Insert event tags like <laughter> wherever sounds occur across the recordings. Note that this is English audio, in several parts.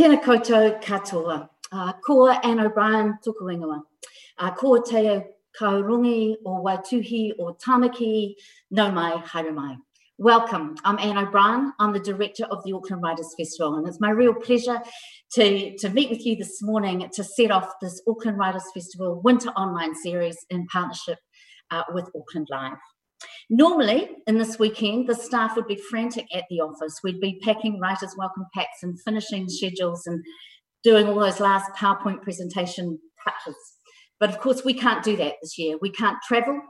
Tēnā koutou katoa. Uh, Anne O'Brien tuku ingoa. Uh, ko te kaurungi o Waituhi o Tamaki, no mai, haere mai. Welcome. I'm Anne O'Brien. I'm the director of the Auckland Writers Festival, and it's my real pleasure to, to meet with you this morning to set off this Auckland Writers Festival winter online series in partnership uh, with Auckland Live. Normally, in this weekend, the staff would be frantic at the office. We'd be packing writers' welcome packs and finishing schedules and doing all those last PowerPoint presentation touches. But of course, we can't do that this year. We can't travel.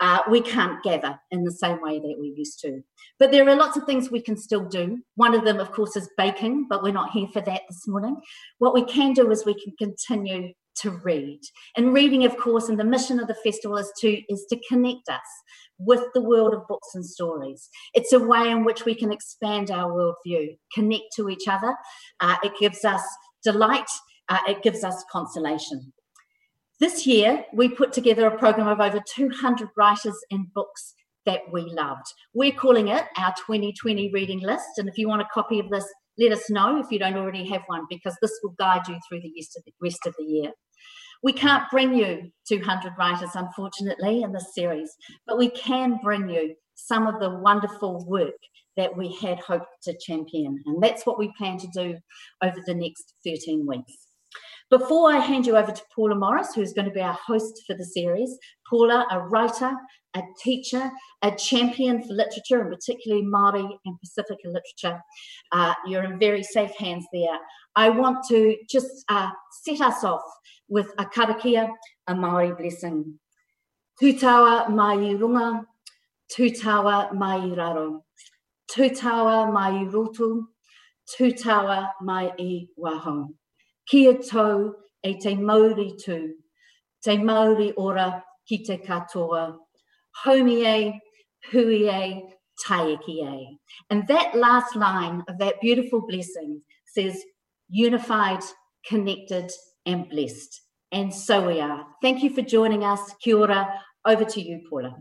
Uh, we can't gather in the same way that we used to. But there are lots of things we can still do. One of them, of course, is baking, but we're not here for that this morning. What we can do is we can continue to read. And reading, of course, and the mission of the festival is to is to connect us with the world of books and stories. It's a way in which we can expand our worldview, connect to each other. Uh, it gives us delight. Uh, it gives us consolation. This year, we put together a program of over 200 writers and books that we loved. We're calling it our 2020 reading list. And if you want a copy of this, let us know if you don't already have one, because this will guide you through the rest of the year. We can't bring you 200 writers, unfortunately, in this series, but we can bring you some of the wonderful work that we had hoped to champion. And that's what we plan to do over the next 13 weeks. Before I hand you over to Paula Morris, who's going to be our host for the series, Paula, a writer, a teacher, a champion for literature, and particularly Māori and Pacifica literature, uh, you're in very safe hands there. I want to just uh, set us off with a karakia, a Māori blessing. Tūtawa mai runga, tūtawa mai raro, tūtawa mai roto, tūtawa mai i. Kia tau e te mauri tū, te mauri ora ki te katoa, homi e, hui e, taiki e. And that last line of that beautiful blessing says, unified, connected, and blessed. And so we are. Thank you for joining us. Kia ora. Over to you, Paula.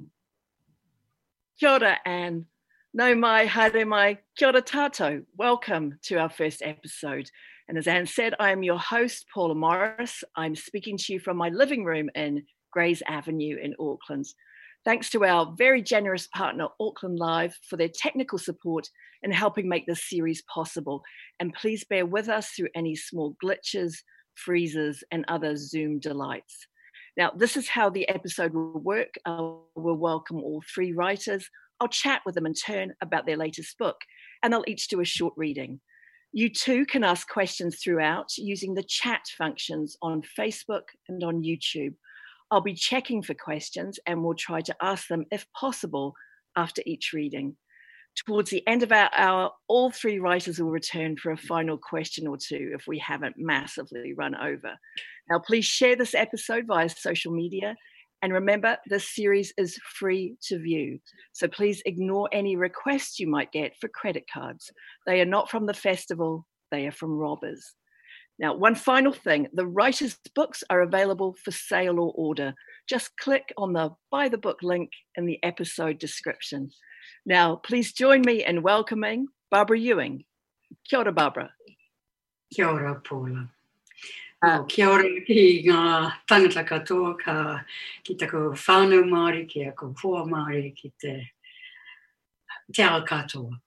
Kia ora, Anne. No mai, haere mai, kia ora tato. Welcome to our first episode. And as Anne said, I am your host, Paula Morris. I'm speaking to you from my living room in Greys Avenue in Auckland. Thanks to our very generous partner, Auckland Live, for their technical support in helping make this series possible. And please bear with us through any small glitches, freezes, and other Zoom delights. Now, this is how the episode will work. Uh, we'll welcome all three writers. I'll chat with them in turn about their latest book, and they'll each do a short reading. You too can ask questions throughout using the chat functions on Facebook and on YouTube. I'll be checking for questions and we'll try to ask them if possible after each reading. Towards the end of our hour, all three writers will return for a final question or two if we haven't massively run over. Now, please share this episode via social media. And remember, this series is free to view. So please ignore any requests you might get for credit cards. They are not from the festival, they are from robbers. Now, one final thing the writer's books are available for sale or order. Just click on the buy the book link in the episode description. Now, please join me in welcoming Barbara Ewing. Kia ora, Barbara. Kia ora, Paula. Uh, kia ora ki ngā tangata katoa ka ki tako whānau Māori ki a ko hoa Māori ki te te ao katoa.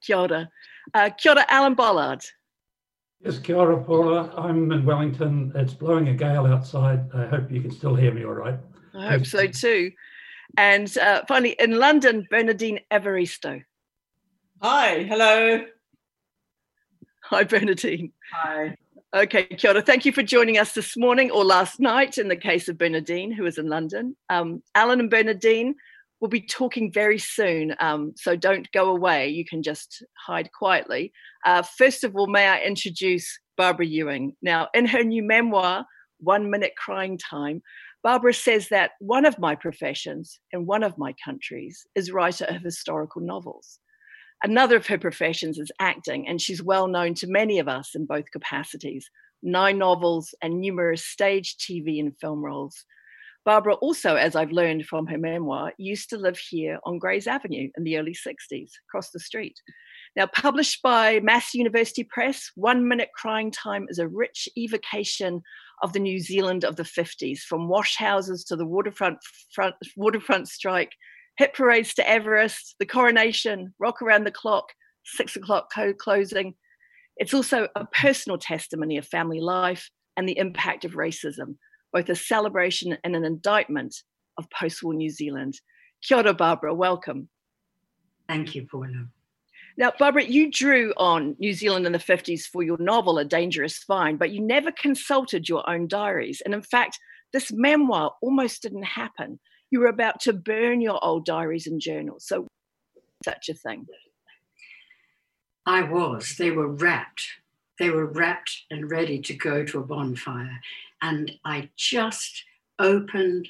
Kia ora. Uh, kia ora, Alan Bollard. Yes, kia ora, Paula. I'm in Wellington. It's blowing a gale outside. I hope you can still hear me all right. I hope so too. And uh, finally, in London, Bernardine Evaristo. Hi, hello. Hi, Bernardine. Hi. Okay, kia ora. Thank you for joining us this morning or last night in the case of Bernardine, who is in London. Um, Alan and Bernardine will be talking very soon, um, so don't go away. You can just hide quietly. Uh, first of all, may I introduce Barbara Ewing. Now, in her new memoir, One Minute Crying Time, Barbara says that one of my professions in one of my countries is writer of historical novels. Another of her professions is acting, and she's well known to many of us in both capacities nine novels and numerous stage, TV, and film roles. Barbara also, as I've learned from her memoir, used to live here on Greys Avenue in the early 60s, across the street. Now, published by Massey University Press, One Minute Crying Time is a rich evocation of the New Zealand of the 50s, from washhouses to the waterfront, front, waterfront strike, hit parades to Everest, the coronation, rock around the clock, six o'clock code closing. It's also a personal testimony of family life and the impact of racism, both a celebration and an indictment of post war New Zealand. Kia ora, Barbara, welcome. Thank you, Paula. Now, Barbara, you drew on New Zealand in the 50s for your novel, A Dangerous Find, but you never consulted your own diaries. And in fact, this memoir almost didn't happen. You were about to burn your old diaries and journals. So, such a thing. I was. They were wrapped. They were wrapped and ready to go to a bonfire. And I just opened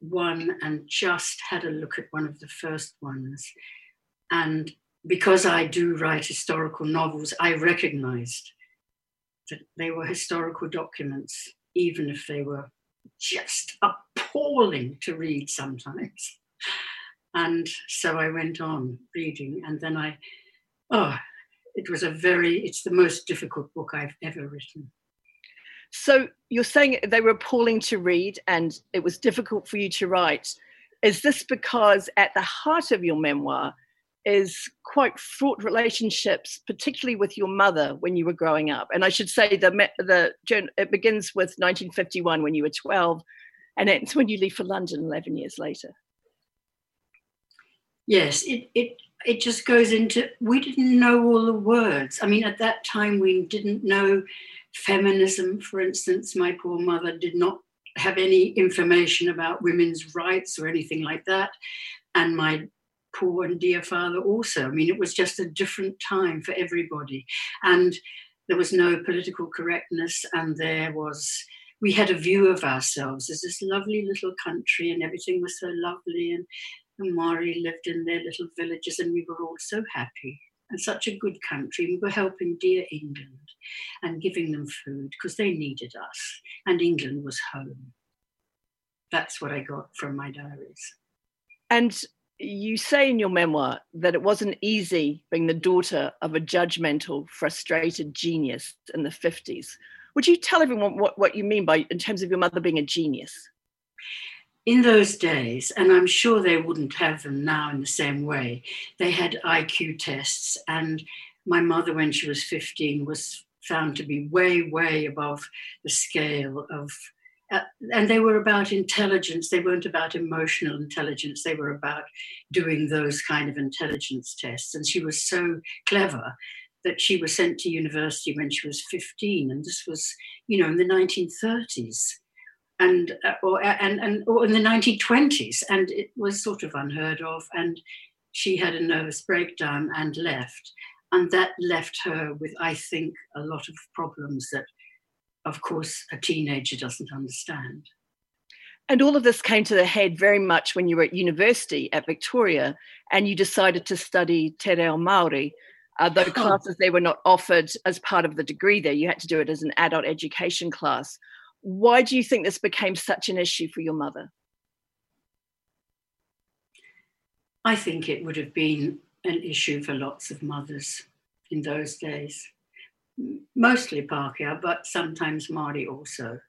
one and just had a look at one of the first ones. And because I do write historical novels, I recognized that they were historical documents, even if they were just appalling to read sometimes. And so I went on reading, and then I, oh, it was a very, it's the most difficult book I've ever written. So you're saying they were appalling to read and it was difficult for you to write. Is this because at the heart of your memoir is quite fraught relationships, particularly with your mother when you were growing up? And I should say the the it begins with 1951 when you were 12, and it's when you leave for London 11 years later. Yes, it it it just goes into we didn't know all the words. I mean, at that time we didn't know feminism, for instance. My poor mother did not have any information about women's rights or anything like that, and my poor and dear father also. I mean, it was just a different time for everybody. And there was no political correctness, and there was, we had a view of ourselves as this lovely little country, and everything was so lovely. And the Maori lived in their little villages, and we were all so happy. And such a good country. We were helping dear England and giving them food because they needed us, and England was home. That's what I got from my diaries. And you say in your memoir that it wasn't easy being the daughter of a judgmental, frustrated genius in the 50s. Would you tell everyone what, what you mean by in terms of your mother being a genius? In those days, and I'm sure they wouldn't have them now in the same way, they had IQ tests. And my mother, when she was 15, was found to be way, way above the scale of uh, and they were about intelligence. They weren't about emotional intelligence. They were about doing those kind of intelligence tests. And she was so clever that she was sent to university when she was 15. And this was, you know, in the 1930s and, uh, or, and, and, or in the 1920s. And it was sort of unheard of. And she had a nervous breakdown and left. And that left her with, I think, a lot of problems that of course, a teenager doesn't understand. And all of this came to the head very much when you were at university at Victoria and you decided to study Te Reo Māori. Uh, though classes they were not offered as part of the degree there, you had to do it as an adult education class. Why do you think this became such an issue for your mother? I think it would have been an issue for lots of mothers in those days mostly Pākehā, but sometimes Māori also.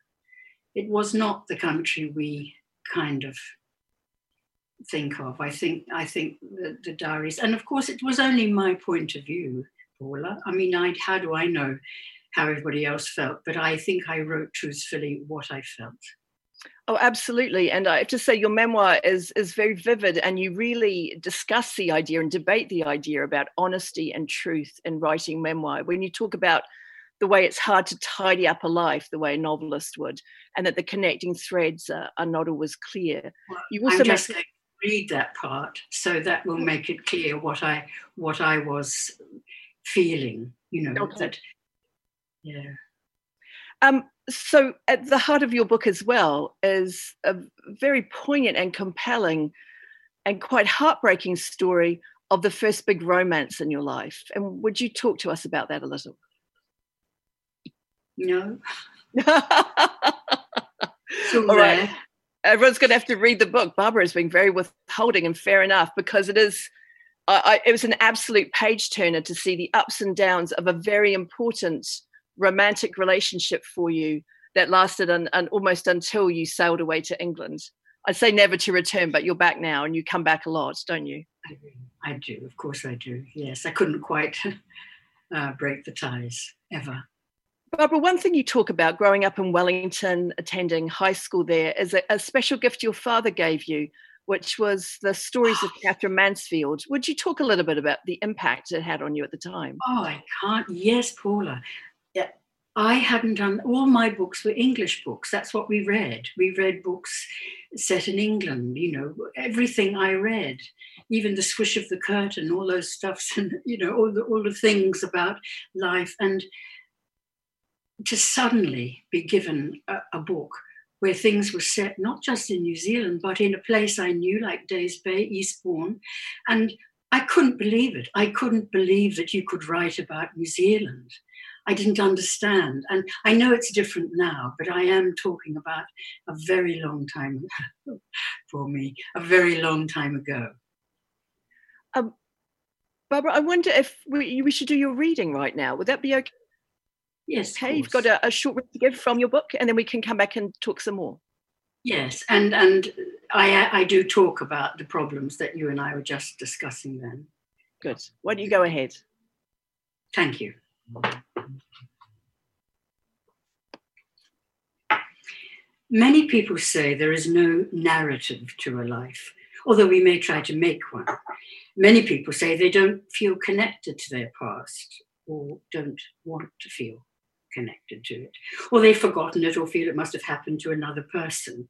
It was not the country we kind of think of. I think I think the, the, diaries, and of course, it was only my point of view, Paula. I mean, I, how do I know how everybody else felt? But I think I wrote truthfully what I felt. Oh, absolutely. And I have to say, your memoir is is very vivid, and you really discuss the idea and debate the idea about honesty and truth in writing memoir. When you talk about the way it's hard to tidy up a life the way a novelist would, and that the connecting threads are, are not always clear. Well, you also I'm just make... read that part, so that will make it clear what I what I was feeling. You know okay. that. Yeah. Um, so, at the heart of your book as well is a very poignant and compelling and quite heartbreaking story of the first big romance in your life. And would you talk to us about that a little? No. <laughs> All right. Everyone's going to have to read the book. Barbara is being very withholding and fair enough because it is I, I, it was an absolute page turner to see the ups and downs of a very important romantic relationship for you that lasted an, an, almost until you sailed away to England. I'd say never to return, but you're back now and you come back a lot, don't you? I do, of course I do. Yes, I couldn't quite <laughs> uh, break the ties ever. Barbara, one thing you talk about growing up in Wellington, attending high school there, is a, a special gift your father gave you, which was the stories of <sighs> Katherine Mansfield. Would you talk a little bit about the impact it had on you at the time? Oh, I can't. Yes, Paula. Yeah, I hadn't done all my books were English books. That's what we read. We read books set in England. You know, everything I read, even the swish of the curtain, all those stuffs, <laughs> and you know, all the all the things about life and to suddenly be given a, a, book where things were set not just in New Zealand, but in a place I knew like Days Bay, Eastbourne. And I couldn't believe it. I couldn't believe that you could write about New Zealand. I didn't understand. And I know it's different now, but I am talking about a very long time <laughs> for me, a very long time ago. Um, Barbara, I wonder if we, we should do your reading right now. Would that be okay? Yes. Okay, you've got a, a short to give from your book, and then we can come back and talk some more. Yes, and and I I do talk about the problems that you and I were just discussing then. Good. Why don't you go ahead? Thank you. Many people say there is no narrative to a life, although we may try to make one. Many people say they don't feel connected to their past or don't want to feel connected to it. Or they've forgotten it or feel it must have happened to another person.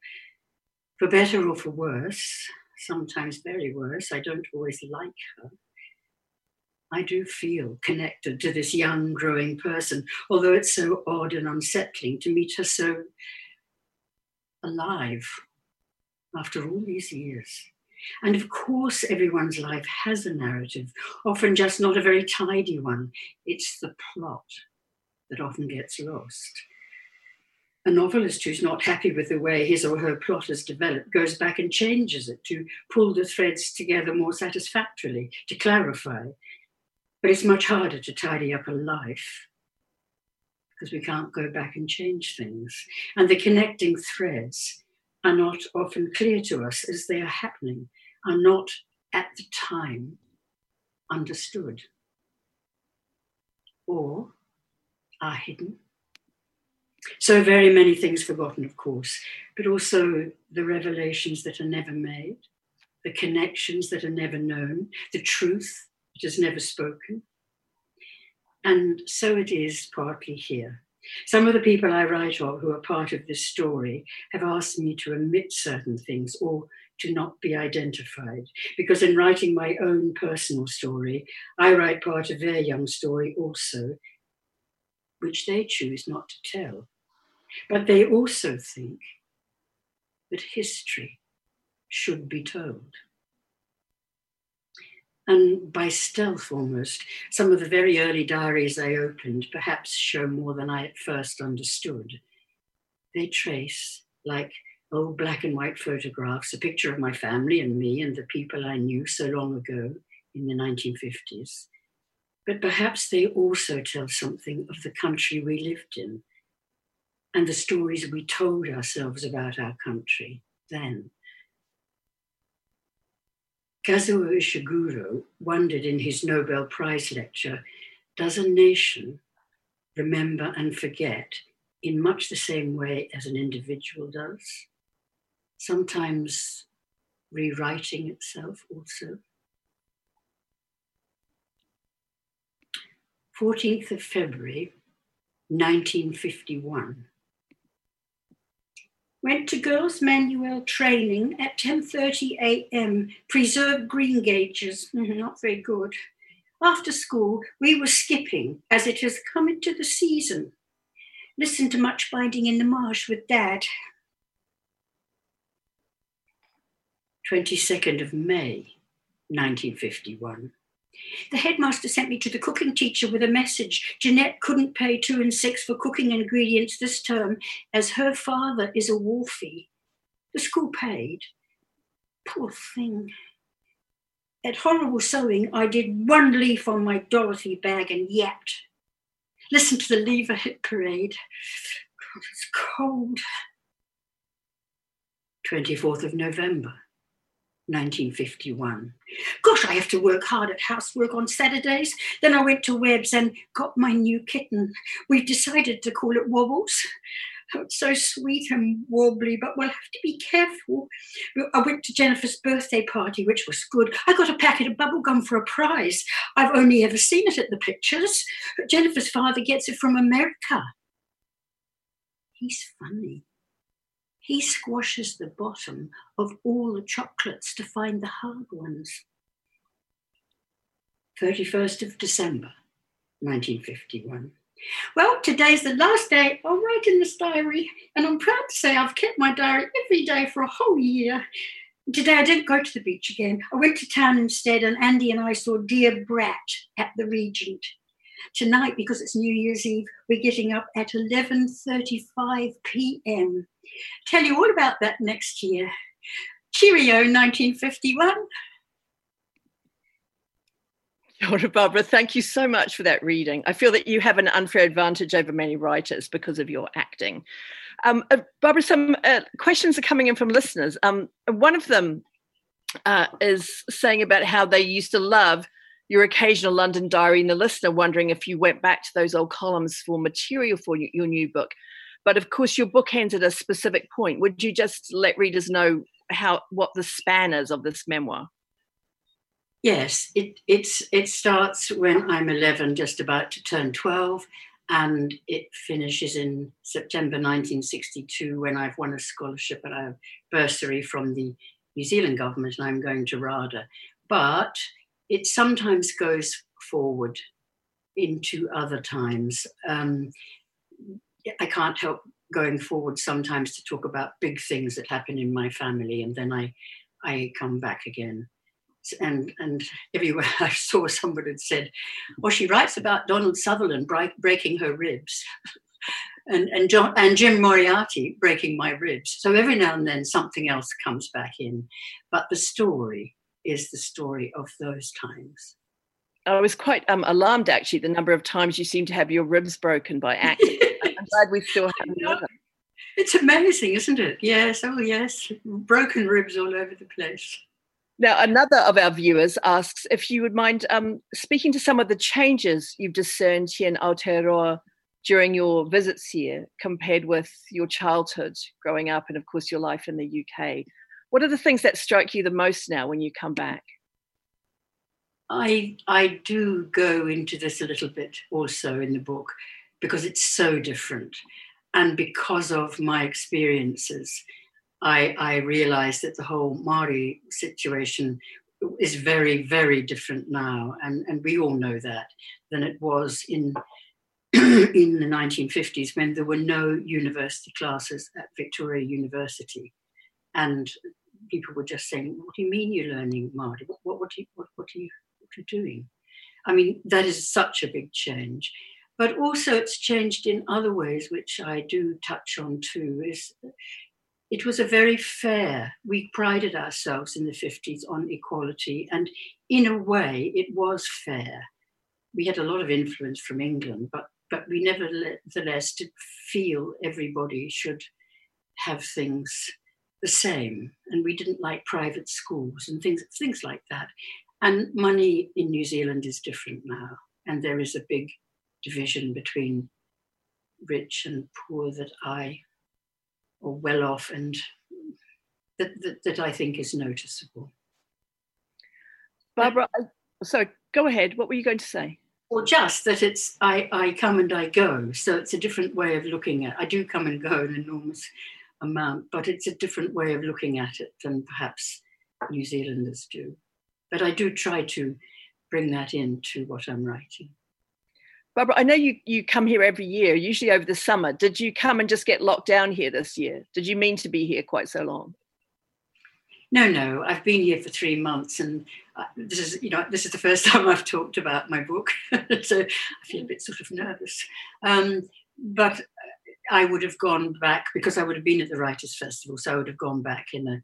For better or for worse, sometimes very worse, I don't always like her. I do feel connected to this young, growing person, although it's so odd and unsettling to meet her so alive after all these years. And of course, everyone's life has a narrative, often just not a very tidy one. It's the plot that often gets lost. A novelist who's not happy with the way his or her plot has developed goes back and changes it to pull the threads together more satisfactorily, to clarify. But it's much harder to tidy up a life because we can't go back and change things. And the connecting threads are not often clear to us as they are happening, are not at the time understood. Or are hidden. So, very many things forgotten, of course, but also the revelations that are never made, the connections that are never known, the truth that is never spoken. And so it is partly here. Some of the people I write of who are part of this story have asked me to omit certain things or to not be identified. Because in writing my own personal story, I write part of their young story also, which they choose not to tell. But they also think that history should be told. And by stealth almost, some of the very early diaries I opened perhaps show more than I at first understood. They trace, like old black and white photographs, a picture of my family and me and the people I knew so long ago in the 1950s but perhaps they also tell something of the country we lived in and the stories we told ourselves about our country then. Kazuo Ishiguro wondered in his Nobel Prize lecture Does a nation remember and forget in much the same way as an individual does? Sometimes rewriting itself also. 14th of February, 1951. Went to Girls Manual training at 10.30 a.m. Preserved greengages, mm-hmm, not very good. After school, we were skipping as it has come into the season. Listened to much binding in the marsh with Dad. 22nd of May, 1951. The headmaster sent me to the cooking teacher with a message. Jeanette couldn't pay two and six for cooking ingredients this term as her father is a wharfie. The school paid. Poor thing. At horrible sewing, I did one leaf on my Dorothy bag and yapped. Listen to the lever hit parade. God, it's cold. 24th of November, 1951. Gosh, I have to work hard at housework on Saturdays. Then I went to Webb's and got my new kitten. We've decided to call it Wobbles. Oh, it's so sweet and wobbly, but we'll have to be careful. I went to Jennifer's birthday party, which was good. I got a packet of bubblegum for a prize. I've only ever seen it at the pictures. Jennifer's father gets it from America. He's funny. He squashes the bottom of all the chocolates to find the hard ones. 31st of December, 1951. Well, today's the last day I'll write in this diary, and I'm proud to say I've kept my diary every day for a whole year. Today I didn't go to the beach again. I went to town instead, and Andy and I saw Dear Brat at the Regent. Tonight, because it's New Year's Eve, we're getting up at 11:35 p.m. Tell you all about that next year. Cheerio, 1951. Kia Barbara. Thank you so much for that reading. I feel that you have an unfair advantage over many writers because of your acting. Um, uh, Barbara, some uh, questions are coming in from listeners. Um, one of them uh, is saying about how they used to love your occasional London diary, and the listener wondering if you went back to those old columns for material for your new book. But of course, your book ends at a specific point. Would you just let readers know how what the span is of this memoir? Yes, it it's it starts when I'm 11, just about to turn 12, and it finishes in September 1962 when I've won a scholarship and a bursary from the New Zealand government, and I'm going to RADA. But it sometimes goes forward into other times. Um, I can't help going forward sometimes to talk about big things that happen in my family, and then I I come back again and and everywhere <laughs> I saw somebody had said, "Well, she writes about Donald Sutherland breaking her ribs." <laughs> and and John and Jim Moriarty breaking my ribs. So every now and then something else comes back in, but the story is the story of those times. I was quite um, alarmed actually the number of times you seem to have your ribs broken by accident. <laughs> I'm glad we still have another. It's amazing, isn't it? Yes, oh yes, broken ribs all over the place. Now, another of our viewers asks if you would mind um, speaking to some of the changes you've discerned here in Aotearoa during your visits here compared with your childhood growing up and, of course, your life in the UK. What are the things that strike you the most now when you come back? I I do go into this a little bit also in the book because it's so different, and because of my experiences, I, I realized that the whole Maori situation is very, very different now, and, and we all know that, than it was in <clears throat> in the 1950s when there were no university classes at Victoria University, and people were just saying, "What do you mean you're learning Maori? What what, what, are, you, what, what are you what are you doing?" I mean, that is such a big change. But also, it's changed in other ways, which I do touch on too. Is it was a very fair, we prided ourselves in the 50s on equality, and in a way, it was fair. We had a lot of influence from England, but, but we nevertheless did feel everybody should have things the same, and we didn't like private schools and things, things like that. And money in New Zealand is different now, and there is a big division between rich and poor that I or well off and that, that, that I think is noticeable. Barbara, so go ahead. What were you going to say? Well, just that it's I, I come and I go. So it's a different way of looking at I do come and go an enormous amount, but it's a different way of looking at it than perhaps New Zealanders do. But I do try to bring that into what I'm writing. Barbara, I know you, you come here every year, usually over the summer. Did you come and just get locked down here this year? Did you mean to be here quite so long? No, no. I've been here for three months, and uh, this is, you know, this is the first <laughs> time I've talked about my book, <laughs> so I feel a bit sort of nervous. Um, but I would have gone back because I would have been at the Writers' Festival, so I would have gone back in a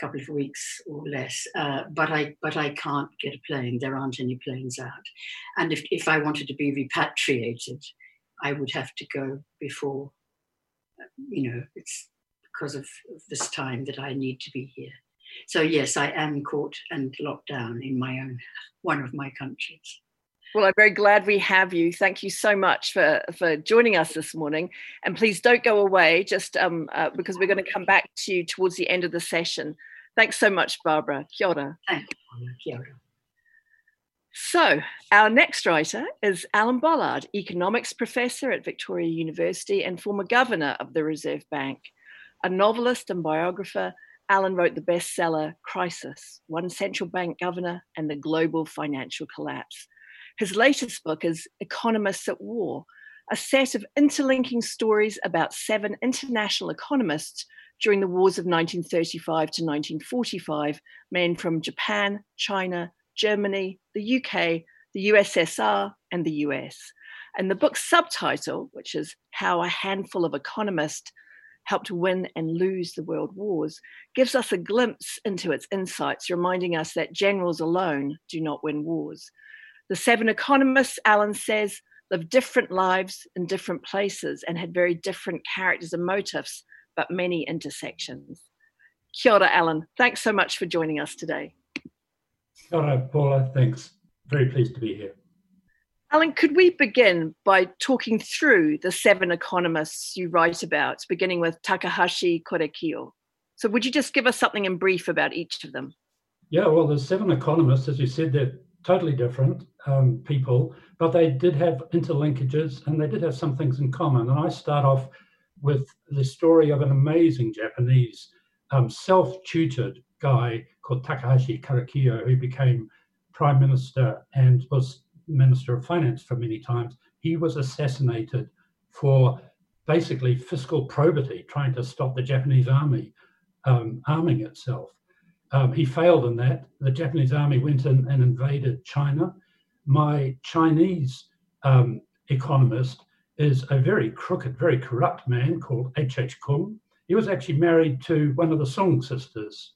couple of weeks or less. Uh, but I but I can't get a plane. There aren't any planes out. And if if I wanted to be repatriated, I would have to go before. You know, it's because of, of this time that I need to be here. So yes, I am caught and locked down in my own one of my countries. Well, I'm very glad we have you. Thank you so much for, for joining us this morning. And please don't go away, just um, uh, because we're going to come back to you towards the end of the session. Thanks so much, Barbara. Kia ora. Thank you. Kia ora. So, our next writer is Alan Bollard, economics professor at Victoria University and former governor of the Reserve Bank. A novelist and biographer, Alan wrote the bestseller Crisis One Central Bank Governor and the Global Financial Collapse. His latest book is Economists at War, a set of interlinking stories about seven international economists during the wars of 1935 to 1945, men from Japan, China, Germany, the UK, the USSR, and the US. And the book's subtitle, which is How a Handful of Economists Helped Win and Lose the World Wars, gives us a glimpse into its insights, reminding us that generals alone do not win wars. The seven economists, Alan says, lived different lives in different places and had very different characters and motives, but many intersections. Kia ora, Alan. Thanks so much for joining us today. Kia ora, Paula. Thanks. Very pleased to be here. Alan, could we begin by talking through the seven economists you write about, beginning with Takahashi Korekiyo? So, would you just give us something in brief about each of them? Yeah, well, the seven economists, as you said, they're totally different um, people, but they did have interlinkages and they did have some things in common. And I start off with the story of an amazing Japanese um, self tutored guy called Takahashi Korekiyo, who became prime minister and was minister of finance for many times. He was assassinated for basically fiscal probity, trying to stop the Japanese army um, arming itself. Um, he failed in that. The Japanese army went in and invaded China. My Chinese um, economist is a very crooked, very corrupt man called H.H. H. Kung. He was actually married to one of the Soong sisters,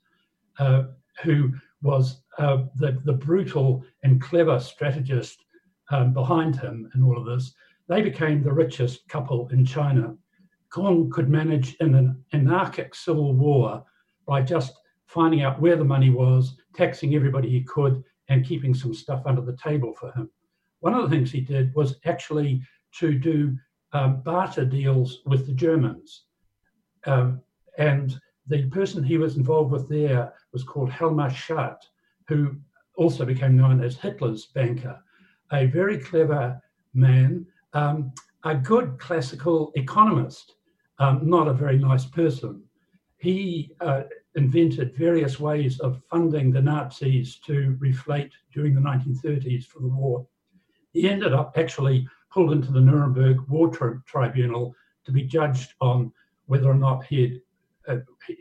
uh, who was uh, the, the brutal and clever strategist um, behind him in all of this. They became the richest couple in China. Kung could manage in an anarchic civil war by just finding out where the money was, taxing everybody he could, and keeping some stuff under the table for him. One of the things he did was actually to do um, barter deals with the Germans. Um, and the person he was involved with there was called Hjalmar Schacht, who also became known as Hitler's banker, a very clever man, um, a good classical economist, um, not a very nice person. He uh, invented various ways of funding the Nazis to reflate during the 1930s for the war. He ended up actually pulled into the Nuremberg War tri- Tribunal to be judged on whether or not he had. Uh, he,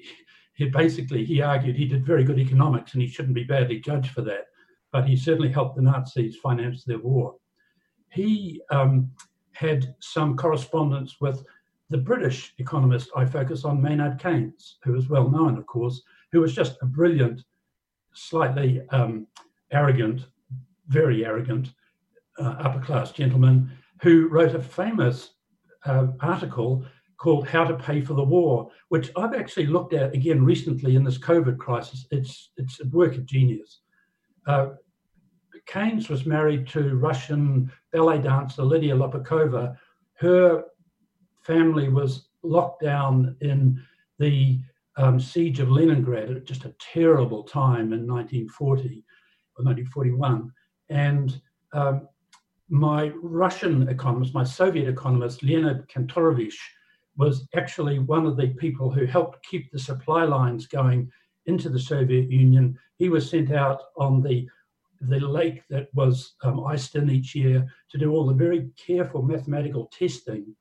he basically he argued he did very good economics and he shouldn't be badly judged for that, but he certainly helped the Nazis finance their war. He um, had some correspondence with the British economist I focus on, Maynard Keynes, who is well known, of course, who was just a brilliant, slightly um, arrogant, very arrogant uh, upper class gentleman who wrote a famous uh, article called How to Pay for the War, which I've actually looked at again recently in this COVID crisis. It's, it's a work of genius. Uh, Keynes was married to Russian ballet dancer Lydia Lopokova. Her family was locked down in the um, siege of Leningrad at just a terrible time in 1940 or 1941. And um, my Russian economist, my Soviet economist, Leonid Kantorovich, was actually one of the people who helped keep the supply lines going into the Soviet Union. He was sent out on the the lake that was um, iced in each year to do all the very careful mathematical testing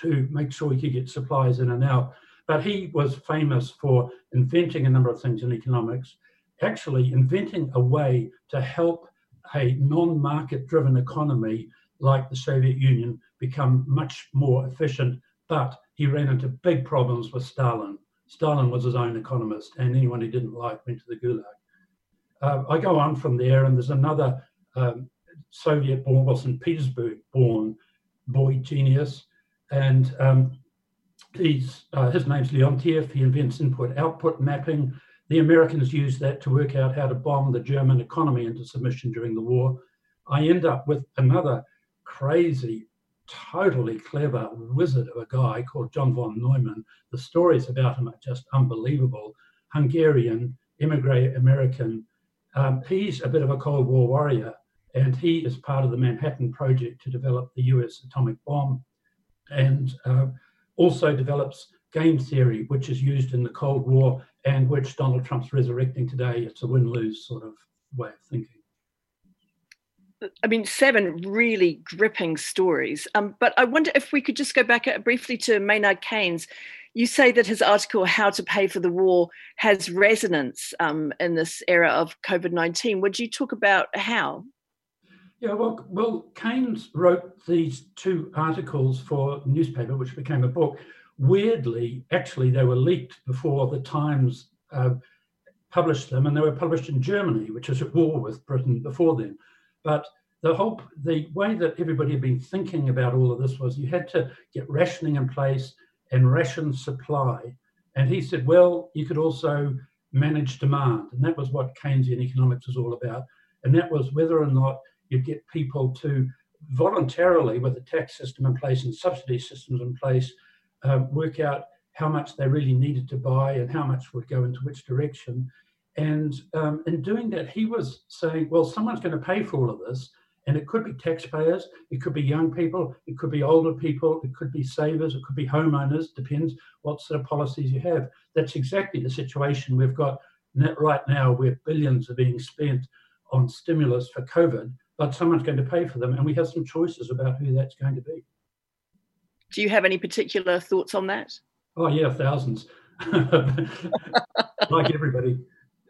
to make sure he could get supplies in and out. But he was famous for inventing a number of things in economics, actually inventing a way to help a non market driven economy like the Soviet Union become much more efficient. But he ran into big problems with Stalin. Stalin was his own economist, and anyone he didn't like went to the Gulag. Uh, I go on from there, and there's another um, Soviet born, well, St. Petersburg born boy genius, and um, he's, uh, his name's Leontiev. He invents input output mapping. The Americans used that to work out how to bomb the German economy into submission during the war. I end up with another crazy, totally clever wizard of a guy called John von Neumann. The stories about him are just unbelievable. Hungarian, immigrant American. Um, he's a bit of a Cold War warrior, and he is part of the Manhattan Project to develop the US atomic bomb and uh, also develops game theory, which is used in the Cold War and which Donald Trump's resurrecting today. It's a win lose sort of way of thinking. I mean, seven really gripping stories. Um, but I wonder if we could just go back uh, briefly to Maynard Keynes. You say that his article, How to Pay for the War, has resonance um, in this era of COVID 19. Would you talk about how? Yeah, well, well, Keynes wrote these two articles for newspaper, which became a book. Weirdly, actually, they were leaked before the Times uh, published them, and they were published in Germany, which was at war with Britain before then. But the whole the way that everybody had been thinking about all of this was you had to get rationing in place and ration supply. And he said, well, you could also manage demand, and that was what Keynesian economics was all about. And that was whether or not you get people to voluntarily, with a tax system in place and subsidy systems in place, uh, work out how much they really needed to buy and how much would go into which direction. And um, in doing that, he was saying, well, someone's going to pay for all of this. And it could be taxpayers, it could be young people, it could be older people, it could be savers, it could be homeowners, depends what sort of policies you have. That's exactly the situation we've got right now where billions are being spent on stimulus for COVID, but someone's going to pay for them. And we have some choices about who that's going to be. Do you have any particular thoughts on that? Oh, yeah, thousands. <laughs> like everybody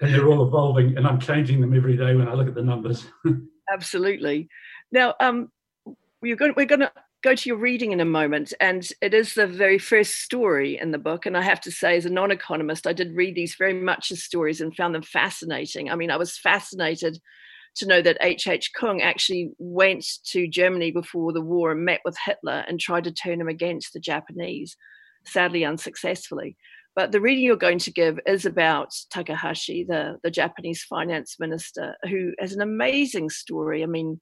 and they're all evolving, and I'm changing them every day when I look at the numbers. <laughs> Absolutely. Now, um, we're going, we're going to go to your reading in a moment, and it is the very first story in the book. And I have to say, as a non economist, I did read these very much as stories and found them fascinating. I mean, I was fascinated to know that H.H. H. Kung actually went to Germany before the war and met with Hitler and tried to turn him against the Japanese, sadly unsuccessfully. But the reading you're going to give is about Takahashi, the, the Japanese finance minister, who has an amazing story. I mean,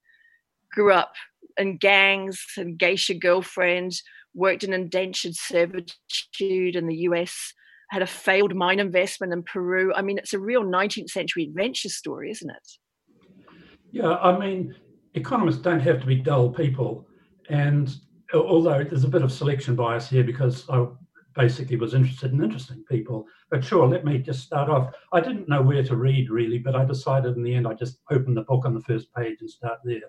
grew up in gangs, and geisha girlfriend, worked in indentured servitude in the US, had a failed mine investment in Peru. I mean, it's a real 19th century adventure story, isn't it? Yeah, I mean, economists don't have to be dull people. And although there's a bit of selection bias here because I basically was interested in interesting people. But sure, let me just start off. I didn't know where to read really, but I decided in the end I just open the book on the first page and start there.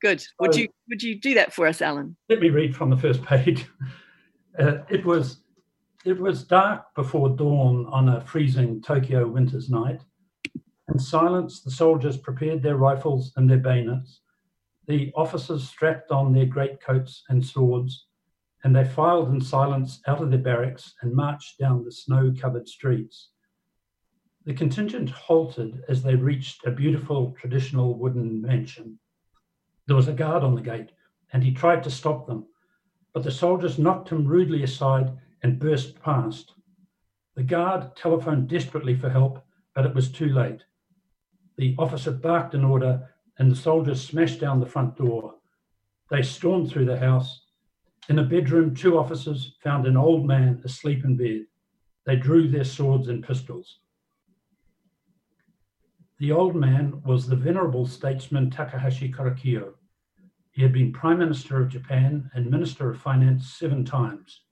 Good. So, would you would you do that for us, Alan? Let me read from the first page. <laughs> Uh, it was it was dark before dawn on a freezing Tokyo winter's night. In silence, the soldiers prepared their rifles and their bayonets. The officers strapped on their greatcoats and swords and they filed in silence out of their barracks and marched down the snow covered streets. The contingent halted as they reached a beautiful traditional wooden mansion. There was a guard on the gate, and he tried to stop them, but the soldiers knocked him rudely aside and burst past. The guard telephoned desperately for help, but it was too late. The officer barked an order, and the soldiers smashed down the front door. They stormed through the house in a bedroom, two officers found an old man asleep in bed. They drew their swords and pistols. The old man was the venerable statesman Takahashi Korekiyo. He had been Prime Minister of Japan and Minister of Finance seven times.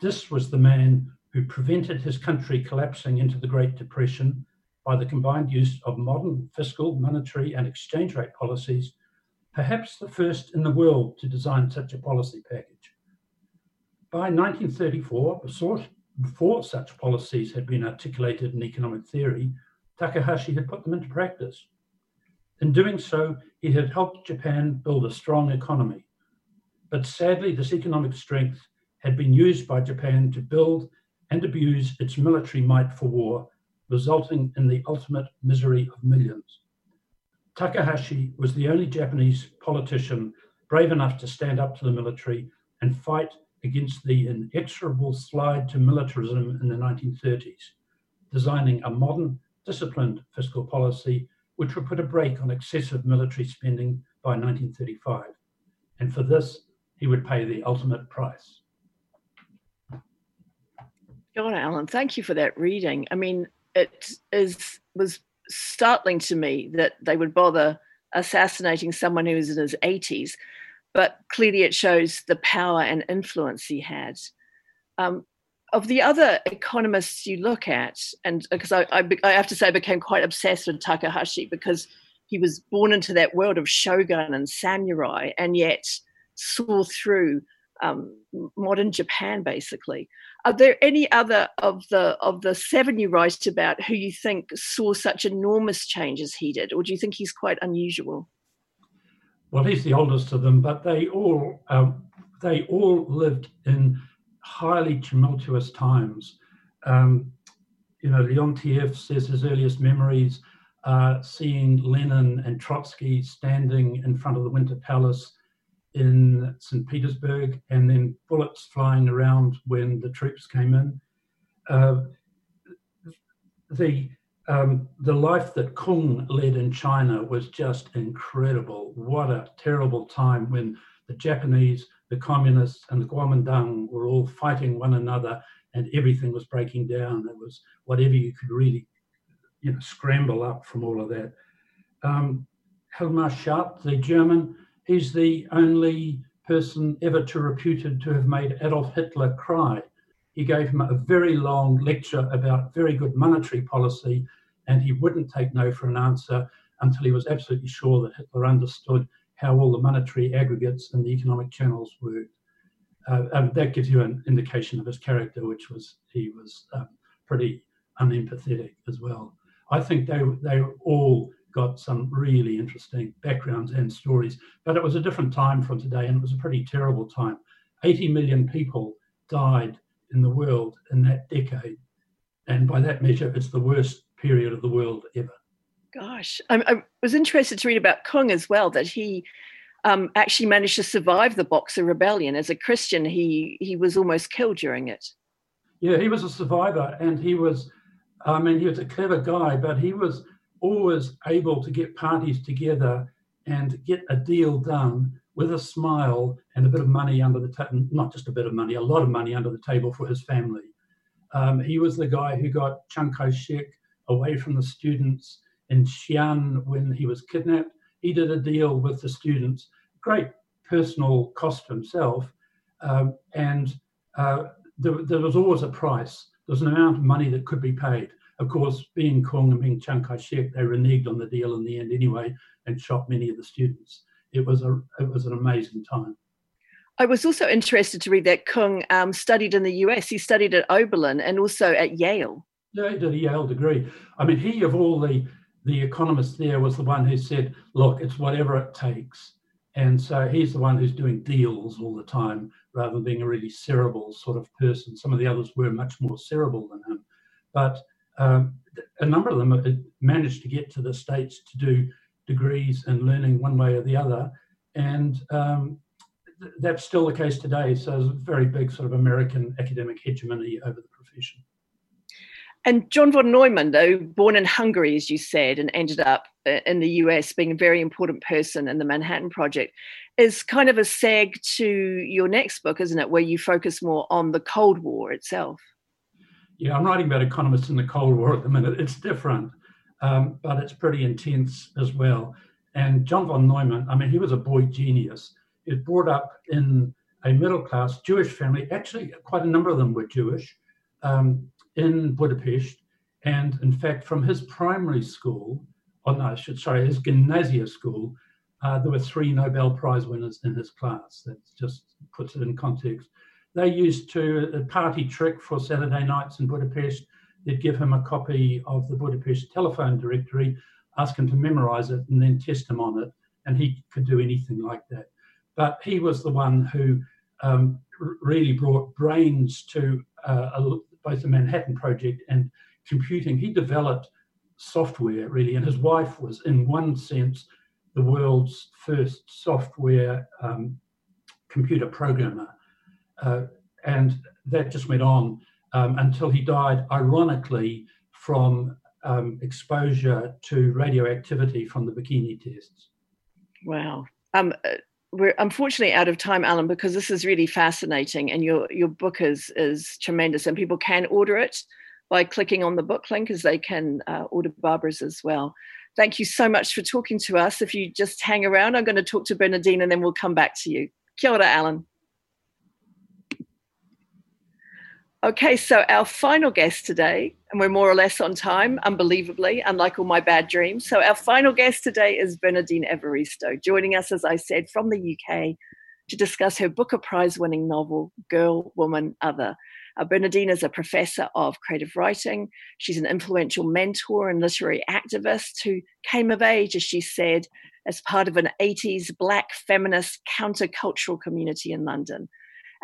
This was the man who prevented his country collapsing into the Great Depression by the combined use of modern fiscal, monetary, and exchange rate policies perhaps the first in the world to design such a policy package. By 1934, before such policies had been articulated in economic theory, Takahashi had put them into practice. In doing so, he had helped Japan build a strong economy. But sadly, this economic strength had been used by Japan to build and abuse its military might for war, resulting in the ultimate misery of millions. Takahashi was the only Japanese politician brave enough to stand up to the military and fight against the inexorable slide to militarism in the 1930s, designing a modern, disciplined fiscal policy which would put a brake on excessive military spending by 1935. And for this, he would pay the ultimate price. God, Alan, thank you for that reading. I mean, it is was startling to me that they would bother assassinating someone who was in his 80s, but clearly it shows the power and influence he had. Um, of the other economists you look at, and because I, I, I, have to say I became quite obsessed with Takahashi because he was born into that world of shogun and samurai, and yet saw through um, modern Japan, basically. Are there any other of the of the seven you write about who you think saw such enormous changes he did, or do you think he's quite unusual? Well, he's the oldest of them, but they all um, they all lived in highly tumultuous times. Um, you know, Leontief says his earliest memories uh, seeing Lenin and Trotsky standing in front of the Winter Palace in St. Petersburg, and then bullets flying around when the troops came in. Uh, the um, the life that Kung led in China was just incredible. What a terrible time when the Japanese, the communists, and the Kuomintang were all fighting one another, and everything was breaking down. It was whatever you could really, you know, scramble up from all of that. Um, Hjalmar Schacht, the German, He's the only person ever to reputed to have made Adolf Hitler cry. He gave him a very long lecture about very good monetary policy, and he wouldn't take no for an answer until he was absolutely sure that Hitler understood how all the monetary aggregates and the economic channels worked. Uh, and that gives you an indication of his character, which was he was um, pretty unempathetic as well. I think they they all got some really interesting backgrounds and stories. But it was a different time from today, and it was a pretty terrible time. 80 million people died in the world in that decade. And by that measure, it's the worst period of the world ever. Gosh, I, I was interested to read about Kung as well, that he um, actually managed to survive the Boxer Rebellion. As a Christian, he, he was almost killed during it. Yeah, he was a survivor, and he was, I mean, he was a clever guy, but he was always able to get parties together and get a deal done with a smile and a bit of money under the table, not just a bit of money, a lot of money under the table for his family. Um, he was the guy who got Chiang Kai shek away from the students in Xi'an when he was kidnapped. He did a deal with the students, great personal cost himself. Um, and uh, there, there was always a price. There was an amount of money that could be paid. Of course, being Kung and being Chiang Kai-shek, they reneged on the deal in the end anyway and shot many of the students. It was a it was an amazing time. I was also interested to read that Kung um, studied in the US. He studied at Oberlin and also at Yale. Yeah, he did a Yale degree. I mean, he of all the the economists there was the one who said, "Look, it's whatever it takes." And so he's the one who's doing deals all the time rather than being a really cerebral sort of person. Some of the others were much more cerebral than him. But um, a number of them managed to get to the States to do degrees and learning one way or the other. And um, th- that's still the case today. So there's a very big sort of American academic hegemony over the profession. And John von Neumann, though born in Hungary, as you said, and ended up uh, in the US being a very important person in the Manhattan Project, is kind of a seg to your next book, isn't it? Where you focus more on the Cold War itself. Yeah, I'm writing about economists in the Cold War at the minute. It's different, um, but it's pretty intense as well. And John von Neumann, I mean, he was a boy genius. He was brought up in a middle class Jewish family. Actually, quite a number of them were Jewish um, in Budapest. And in fact, from his primary school, oh, no, I should, sorry, his gymnasia school, uh, there were three Nobel Prize winners in his class. That just puts it in context they used to a party trick for Saturday nights in Budapest. They'd give him a copy of the Budapest telephone directory, ask him to memorize it, and then test him on it. And he could do anything like that. But he was the one who um, really brought brains to uh, a, both the Manhattan Project and computing. He developed software really, and his wife was, in one sense, the world's first software um, computer programmer. Uh, and that just went on um, until he died, ironically, from um, exposure to radioactivity from the bikini tests. Wow. Um, uh, we're unfortunately out of time, Alan, because this is really fascinating, and your your book is is tremendous, and people can order it by clicking on the book link, as they can uh, order Barbara's as well. Thank you so much for talking to us. If you just hang around, I'm going to talk to Bernardine, and then we'll come back to you. Kia ora, Alan. Okay, so our final guest today, and we're more or less on time, unbelievably, unlike all my bad dreams. So, our final guest today is Bernardine Evaristo, joining us, as I said, from the UK to discuss her Booker Prize winning novel, Girl, Woman, Other. Uh, Bernardine is a professor of creative writing. She's an influential mentor and literary activist who came of age, as she said, as part of an 80s Black feminist countercultural community in London.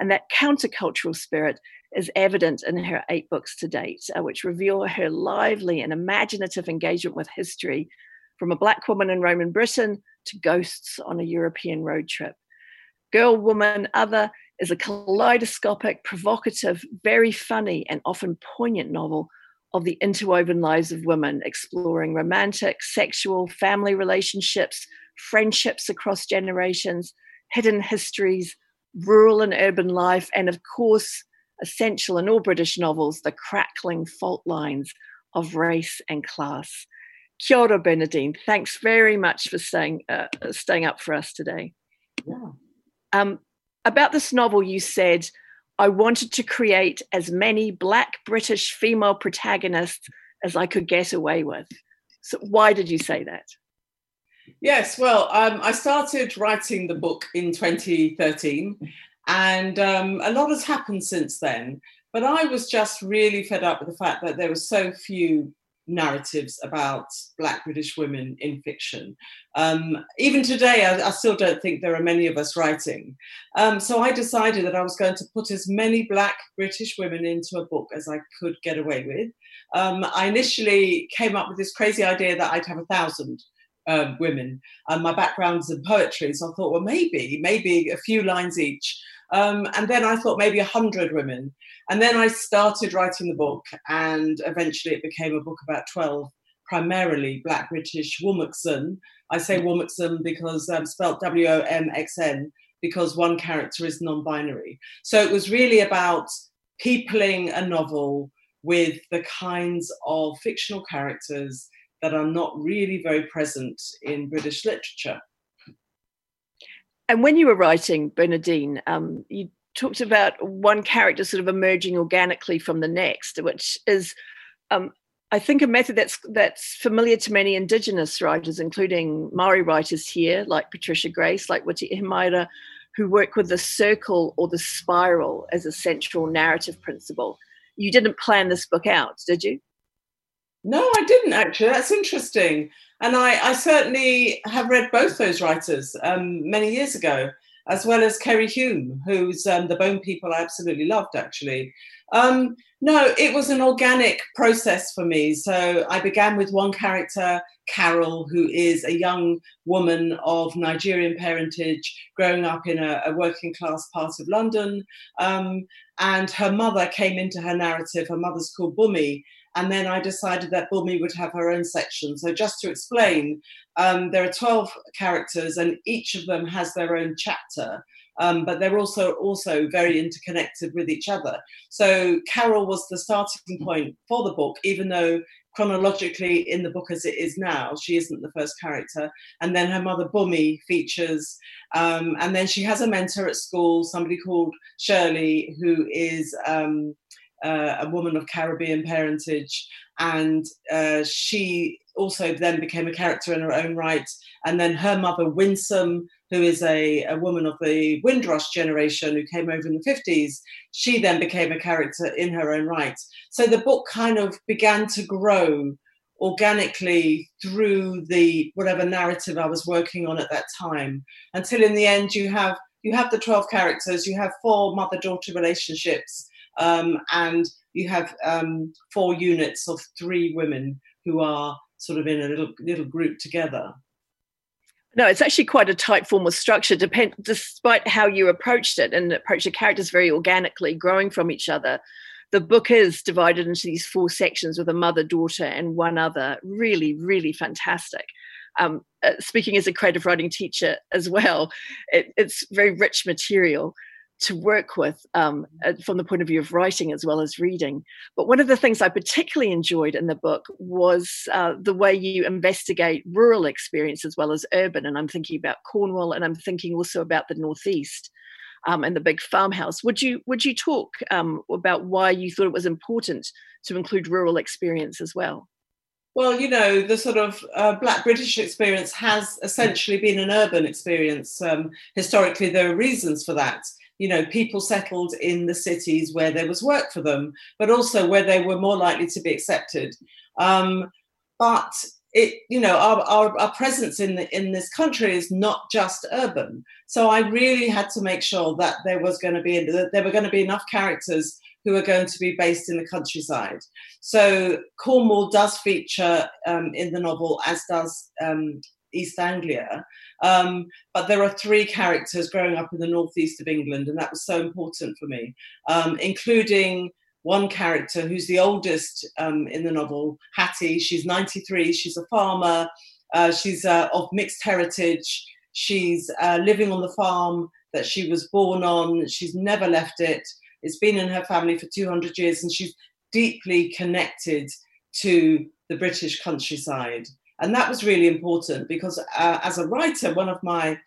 And that countercultural spirit is evident in her eight books to date, uh, which reveal her lively and imaginative engagement with history from a Black woman in Roman Britain to ghosts on a European road trip. Girl, Woman, Other is a kaleidoscopic, provocative, very funny, and often poignant novel of the interwoven lives of women, exploring romantic, sexual, family relationships, friendships across generations, hidden histories, rural and urban life, and of course, essential in all British novels, the crackling fault lines of race and class. Kia ora, Bernardine. Thanks very much for staying, uh, staying up for us today. Yeah. Um, about this novel, you said, I wanted to create as many Black British female protagonists as I could get away with. So, why did you say that? Yes, well, um, I started writing the book in 2013, and um, a lot has happened since then. But I was just really fed up with the fact that there were so few narratives about Black British women in fiction. Um, even today, I, I, still don't think there are many of us writing. Um, so I decided that I was going to put as many Black British women into a book as I could get away with. Um, I initially came up with this crazy idea that I'd have a thousand um, women. And my background's in poetry, so I thought, well, maybe, maybe a few lines each. Um, and then I thought maybe a hundred women. And then I started writing the book, and eventually it became a book about 12 primarily Black British Womxn. I say Womxn because um, spelled W O M X N, because one character is non binary. So it was really about peopling a novel with the kinds of fictional characters that are not really very present in British literature. And when you were writing Bernardine, um, you talked about one character sort of emerging organically from the next, which is, um, I think, a method that's that's familiar to many Indigenous writers, including Maori writers here, like Patricia Grace, like Witi Ihimaera, who work with the circle or the spiral as a central narrative principle. You didn't plan this book out, did you? No, I didn't actually. That's interesting. And I, I certainly have read both those writers um, many years ago, as well as Keri Hulme, who's um, The Bone People I absolutely loved, actually. Um, no, it was an organic process for me. So I began with one character, Carol, who is a young woman of Nigerian parentage, growing up in a, a working class part of London. Um, and her mother came into her narrative. Her mother's called Bumi, and then I decided that Bumi would have her own section. So just to explain, um, there are 12 characters and each of them has their own chapter. Um, but they're also also very interconnected with each other. So Carol was the starting point for the book, even though chronologically in the book as it is now, she isn't the first character. And then her mother Bumi features, um, and then she has a mentor at school, somebody called Shirley, who is um, uh, a woman of Caribbean parentage, and uh, she also then became a character in her own right. And then her mother, Winsome, who is a, a woman of the Windrush generation who came over in the 50s, she then became a character in her own right. So the book kind of began to grow organically through the whatever narrative I was working on at that time, until in the end you have you have the 12 characters, you have four mother-daughter relationships, um, and you have um, four units of three women who are sort of in a little little group together. No, it's actually quite a tight formal structure, depend, despite how you approached it and approach the characters very organically, growing from each other. The book is divided into these four sections with a mother, daughter, and one other. Really, really fantastic. Um, uh, speaking as a creative writing teacher as well, it, it's very rich material to work with um, uh, from the point of view of writing as well as reading. But one of the things I particularly enjoyed in the book was uh, the way you investigate rural experience as well as urban. And I'm thinking about Cornwall, and I'm thinking also about the Northeast. Um, and the big farmhouse. Would you would you talk um, about why you thought it was important to include rural experience as well? Well, you know, the sort of uh, Black British experience has essentially been an urban experience. Um, historically, there are reasons for that you know, people settled in the cities where there was work for them, but also where they were more likely to be accepted. Um, but it, you know, our, our, our presence in the, in this country is not just urban. So I really had to make sure that there was going to be that there were going to be enough characters who are going to be based in the countryside. So Cornwall does feature um, in the novel, as does um, East Anglia. Um, but there are three characters growing up in the northeast of England, and that was so important for me, um, including one character who's the oldest um, in the novel, Hattie. She's 93, she's a farmer, uh, she's uh, of mixed heritage, she's uh, living on the farm that she was born on, she's never left it. It's been in her family for 200 years, and she's deeply connected to the British countryside. And that was really important because uh, as a writer, one of my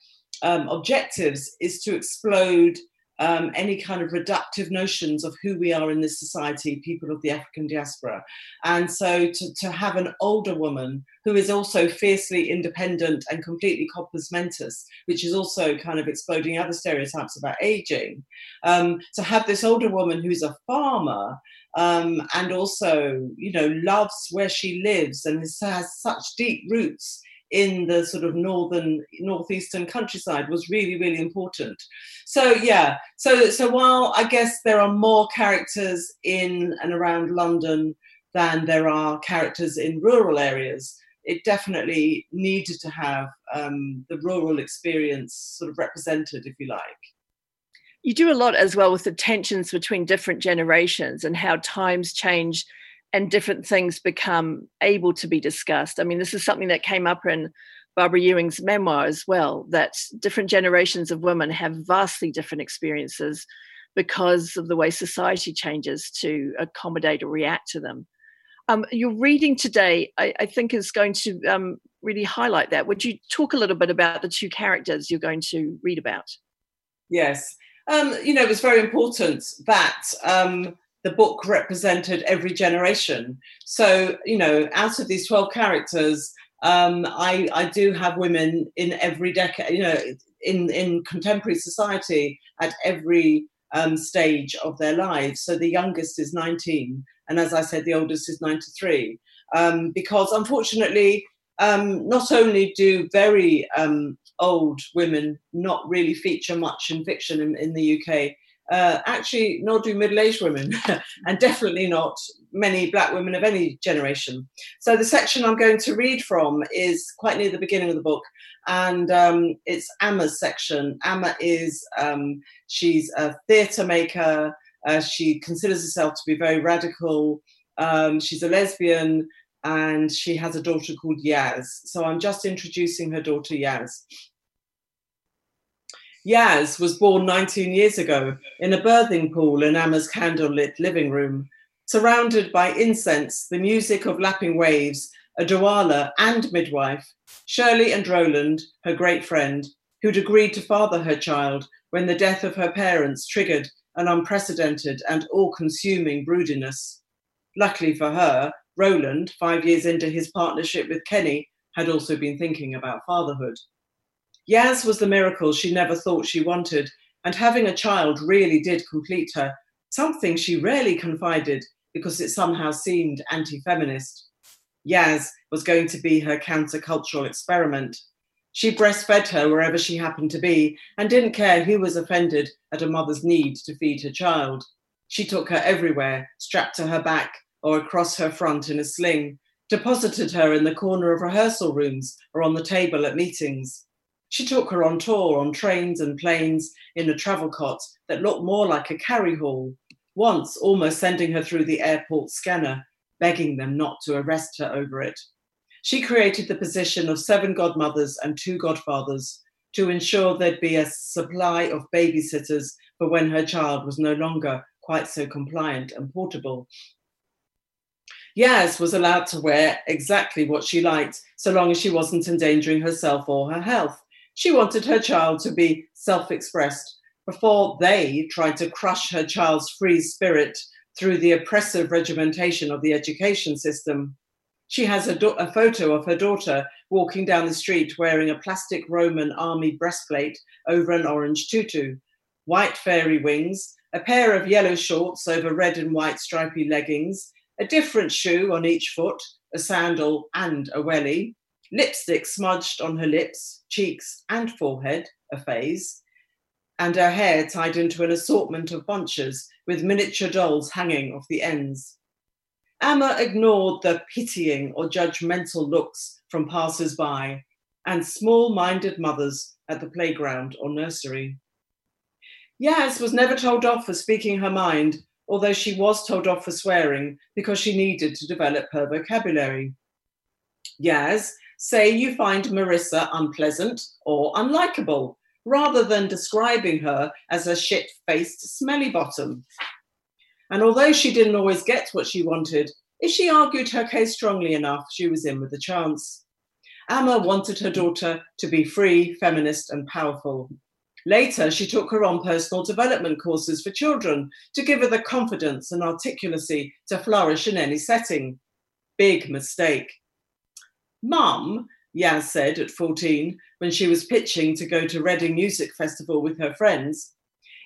um, objectives is to explode um, any kind of reductive notions of who we are in this society, people of the African diaspora. And so to, to have an older woman who is also fiercely independent and completely mentis, which is also kind of exploding other stereotypes about aging, um, to have this older woman who's a farmer um, and also, you know, loves where she lives and has such deep roots in the sort of northern northeastern countryside was really really important. So yeah so so while i guess there are more characters in and around london than there are characters in rural areas it definitely needed to have um, the rural experience sort of represented if you like. You do a lot as well with the tensions between different generations and how times change and different things become able to be discussed. I mean, this is something that came up in Barbara Ewing's memoir as well that different generations of women have vastly different experiences because of the way society changes to accommodate or react to them. Um, your reading today, I, I, think, is going to um, really highlight that. Would you talk a little bit about the two characters you're going to read about? Yes um, you know, it was very important that um, the book represented every generation. So, you know, out of these 12 characters, um, I, I do have women in every decade, you know, in, in contemporary society at every um, stage of their lives. So the youngest is 19, and as I said, the oldest is 93. Um, because unfortunately, um, not only do very um, old women not really feature much in fiction in, in the UK, uh, actually, nor do middle aged women, <laughs> and definitely not many black women of any generation. So, the section I'm going to read from is quite near the beginning of the book, and um, it's Amma's section. Amma is, um, she's a theatre maker, uh, she considers herself to be very radical. Um, she's a lesbian, and she has a daughter called Yaz. So I'm just introducing her daughter Yaz. Yaz was born 19 years ago in a birthing pool in Amma's candlelit living room, surrounded by incense, the music of lapping waves, a doula and midwife, Shirley and Roland, her great friend, who'd agreed to father her child when the death of her parents triggered an unprecedented and all consuming broodiness. Luckily for her, Roland, five years into his partnership with Kenny, had also been thinking about fatherhood. Yaz was the miracle she never thought she wanted, and having a child really did complete her, something she rarely confided because it somehow seemed anti feminist. Yaz was going to be her countercultural experiment. She breastfed her wherever she happened to be and didn't care who was offended at a mother's need to feed her child. She took her everywhere, strapped to her back or across her front in a sling, deposited her in the corner of rehearsal rooms or on the table at meetings. She took her on tour on trains and planes in a travel cot that looked more like a carry hall, once almost sending her through the airport scanner, begging them not to arrest her over it. She created the position of seven godmothers and two godfathers to ensure there'd be a supply of babysitters for when her child was no longer quite so compliant and portable. Yaz was allowed to wear exactly what she liked, so long as she wasn't endangering herself or her health. She wanted her child to be self expressed before they tried to crush her child's free spirit through the oppressive regimentation of the education system. She has a, do- a, photo of her daughter walking down the street wearing a plastic Roman army breastplate over an orange tutu, white fairy wings, a pair of yellow shorts over red and white stripy leggings, a different shoe on each foot, a sandal and a welly, lipstick smudged on her lips, cheeks, and forehead, a phase, and her hair tied into an assortment of bunches with miniature dolls hanging off the ends. Amma ignored the pitying or judgmental looks from passers by and small minded mothers at the playground or nursery. Yaz was never told off for speaking her mind, although she was told off for swearing because she needed to develop her vocabulary. Yaz, say you find Marissa unpleasant or unlikable, rather than describing her as a shit faced smelly bottom. And although she didn't always get what she wanted, if she argued her case strongly enough, she was in with a chance. Amma wanted her daughter to be free, feminist, and powerful. Later, she took her on personal development courses for children to give her the confidence and articulacy to flourish in any setting. Big mistake. Mum, Yaz said at 14, when she was pitching to go to Reading Music Festival with her friends,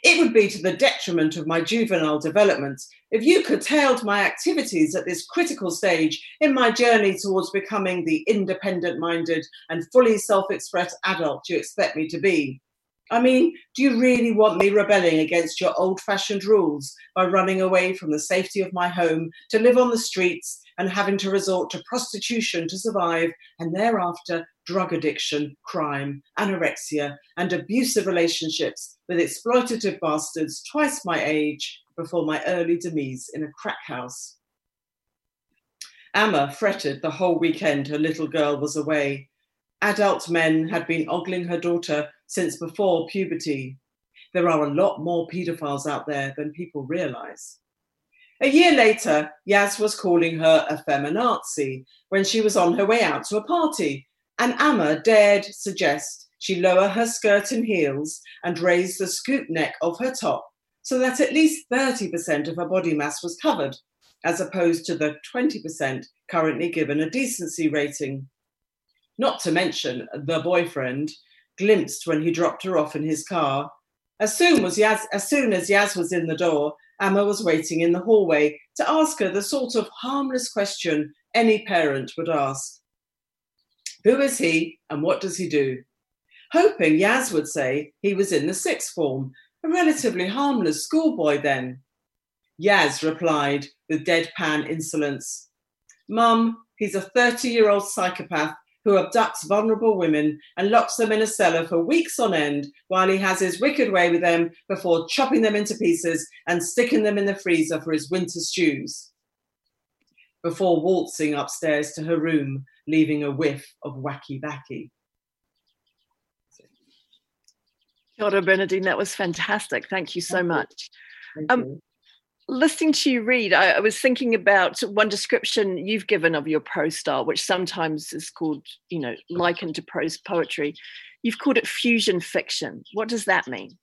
it would be to the detriment of my juvenile development if you curtailed my activities at this critical stage in my journey towards becoming the independent minded and fully self expressed adult you expect me to be. I mean, do you really want me rebelling against your old fashioned rules by running away from the safety of my home to live on the streets and having to resort to prostitution to survive and thereafter drug addiction, crime, anorexia, and abusive relationships with exploitative bastards twice my age before my early demise in a crack house? Amma fretted the whole weekend her little girl was away. Adult men had been ogling her daughter since before puberty. There are a lot more paedophiles out there than people realize. A year later, Yaz was calling her a feminazi when she was on her way out to a party, and Amma dared suggest she lower her skirt and heels and raise the scoop neck of her top so that at least 30% of her body mass was covered, as opposed to the 20% currently given a decency rating. Not to mention the boyfriend, glimpsed when he dropped her off in his car. As soon as Yaz, as soon as Yaz was in the door, Amma was waiting in the hallway to ask her the sort of harmless question any parent would ask. Who is he and what does he do? Hoping Yaz would say he was in the sixth form, a relatively harmless schoolboy then. Yaz replied with deadpan insolence Mum, he's a 30 year old psychopath who abducts vulnerable women and locks them in a cellar for weeks on end while he has his wicked way with them before chopping them into pieces and sticking them in the freezer for his winter stews. Before waltzing upstairs to her room, leaving a whiff of wacky backy. Kia ora, Bernardine, that was fantastic. Thank you so much. Um, listening to you read, I, I, was thinking about one description you've given of your prose style, which sometimes is called, you know, likened to prose poetry. You've called it fusion fiction. What does that mean?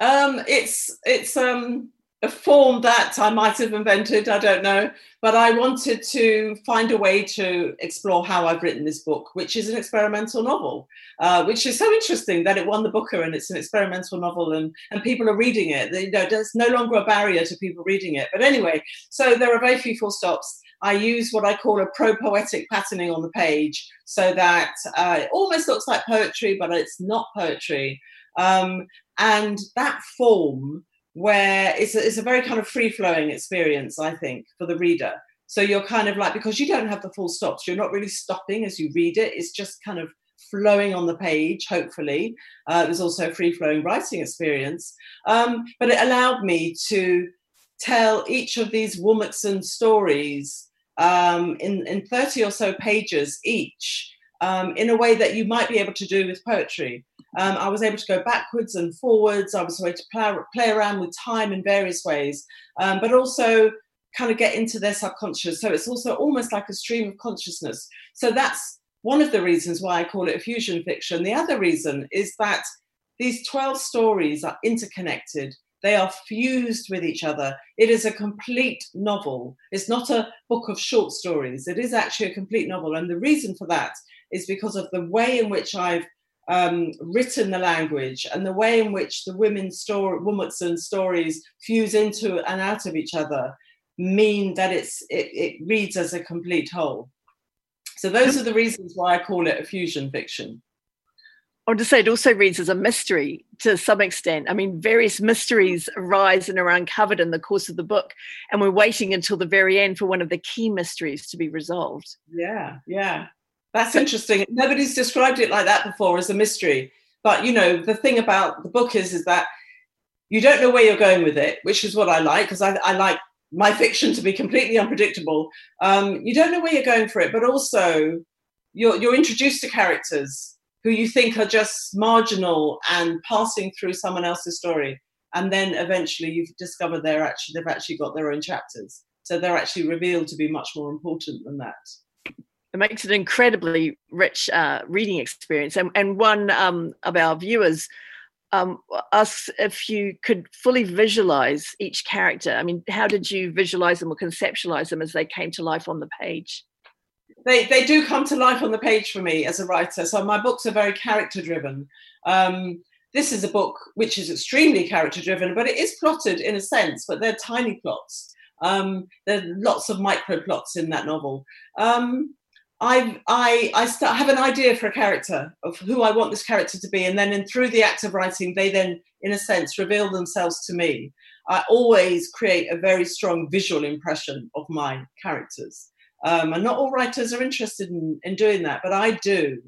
Um, it's it's um, a form that I might have invented, I don't know. But I wanted to find a way to explore how I've written this book, which is an experimental novel, uh, which is so interesting that it won the Booker and it's an experimental novel and, and people are reading it. You know, there's no longer a barrier to people reading it. But anyway, so there are very few full stops. I use what I call a pro poetic patterning on the page so that uh, it almost looks like poetry, but it's not poetry. Um, and that form where it's a, it's a very kind of free flowing experience, I think, for the reader. So you're kind of like, because you don't have the full stops, you're not really stopping as you read it. It's just kind of flowing on the page, hopefully. Uh, was also a free flowing writing experience. Um, but it allowed me to tell each of these Womxn's stories um, in, in 30 or so pages each um, in a way that you might be able to do with poetry. Um, I was able to go backwards and forwards. I was able to play, play around with time in various ways, um, but also kind of get into their subconscious. So it's also almost like a stream of consciousness. So that's one of the reasons why I call it fusion fiction. The other reason is that these 12 stories are interconnected. They are fused with each other. It is a complete novel. It's not a book of short stories. It is actually a complete novel. And the reason for that is because of the way in which I've um, written the language and the way in which the women's story, Womxn's stories fuse into and out of each other mean that it's it, it reads as a complete whole. So those are the reasons why I call it a fusion fiction. I want to say it also reads as a mystery to some extent. I mean, various mysteries arise and are uncovered in the course of the book, and we're waiting until the very end for one of the key mysteries to be resolved. Yeah, yeah. That's interesting. Nobody's described it like that before as a mystery. But you know, the thing about the book is is that you don't know where you're going with it, which is what I like because I, I, like my fiction to be completely unpredictable. Um, you don't know where you're going for it, but also you're you're introduced to characters who you think are just marginal and passing through someone else's story, and then eventually you've discovered they're actually they've actually got their own chapters. So they're actually revealed to be much more important than that it makes it an incredibly rich uh, reading experience. And, and one um, of our viewers um, asked if you could fully visualize each character. I mean, how did you visualize them or conceptualize them as they came to life on the page? They, they do come to life on the page for me as a writer. So my books are very character driven. Um, this is a book which is extremely character driven, but it is plotted in a sense, but they're tiny plots. Um, there are lots of micro plots in that novel. Um, I I I start, have an idea for a character of who I want this character to be, and then in, through the act of writing, they then, in a sense, reveal themselves to me. I always create a very strong visual impression of my characters, um, and not all writers are interested in, in doing that, but I do.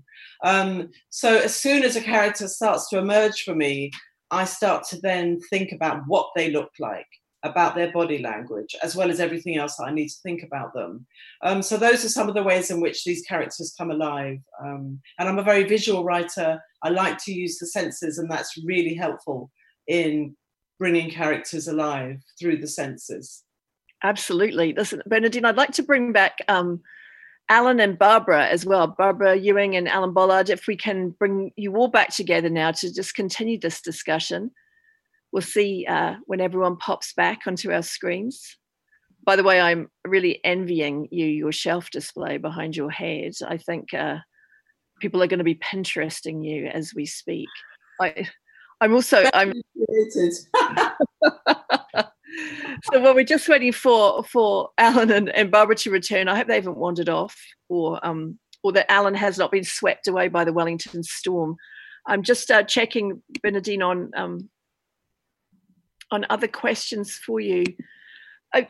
Um, so as soon as a character starts to emerge for me, I start to then think about what they look like about their body language, as well as everything else that I need to think about them. Um, so those are some of the ways in which these characters come alive. Um, and I'm a very visual writer. I like to use the senses, and that's really helpful in bringing characters alive through the senses. Absolutely. Listen, Bernardine, I'd like to bring back um, Alan and Barbara as well, Barbara Ewing and Alan Bollard, if we can bring you all back together now to just continue this discussion we'll see uh, when everyone pops back onto our screens. By the way, I'm really envying you your shelf display behind your head. I think uh, people are going to be Pinteresting you as we speak. I, I'm also I'm. <laughs> so while we're just waiting for for Alan and, and Barbara to return, I hope they haven't wandered off, or um, or that Alan has not been swept away by the Wellington storm. I'm just uh, checking Bernardine on um, on other questions for you. I,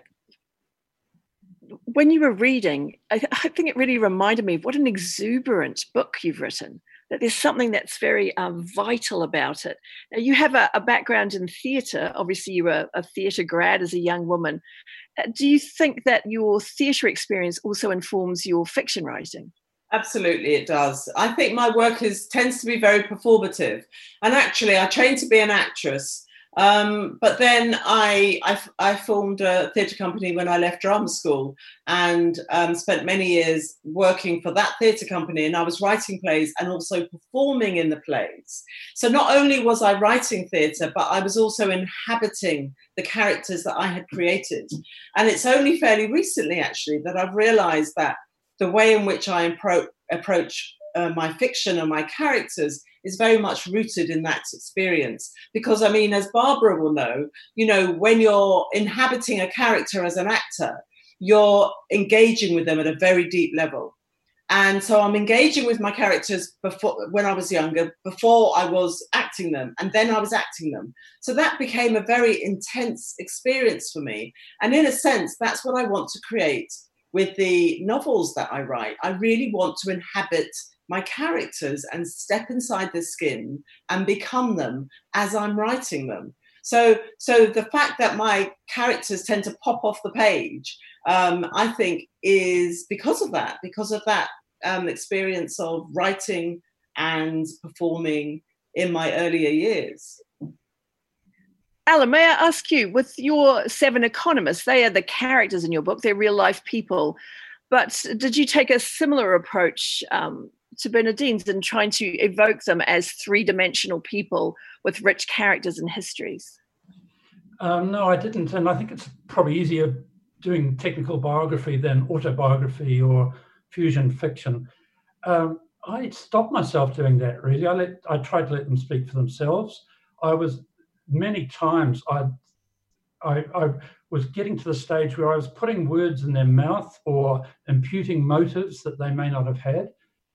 when you were reading, I, I, think it really reminded me of what an exuberant book you've written. That there's something that's very um, vital about it. Now, you have a, a background in theatre. Obviously, you were a theatre grad as a young woman. Uh, do you think that your theatre experience also informs your fiction writing? Absolutely, it does. I think my work is tends to be very performative, and actually, I trained to be an actress. Um, but then I, I, I formed a theatre company when I left drama school and um, spent many years working for that theatre company. And I was writing plays and also performing in the plays. So not only was I writing theatre, but I was also inhabiting the characters that I had created. And it's only fairly recently, actually, that I've realised that the way in which I appro- approach uh, my fiction and my characters is very much rooted in that experience. Because, I mean, as Barbara will know, you know, when you're inhabiting a character as an actor, you're engaging with them at a very deep level. and so I'm engaging with my characters before when I was younger, before I was acting them, and then I was acting them. So that became a very intense experience for me. And in a sense, that's what I want to create with the novels that I write. I really want to inhabit my characters and step inside their skin and become them as I'm writing them. So, so the fact that my characters tend to pop off the page, um, I think, is because of that, because of that um, experience of writing and performing in my earlier years. Alan, may I ask you, with your seven economists, they are the characters in your book, they're real life people. But did you take a similar approach um, to Bernardine's and trying to evoke them as three dimensional people with rich characters and histories? Um, no, I didn't. And I think it's probably easier doing technical biography than autobiography or fusion fiction. Um, I stopped myself doing that. Really, I let I tried to let them speak for themselves. I was many times I, I, I was getting to the stage where I was putting words in their mouth or imputing motives that they may not have had,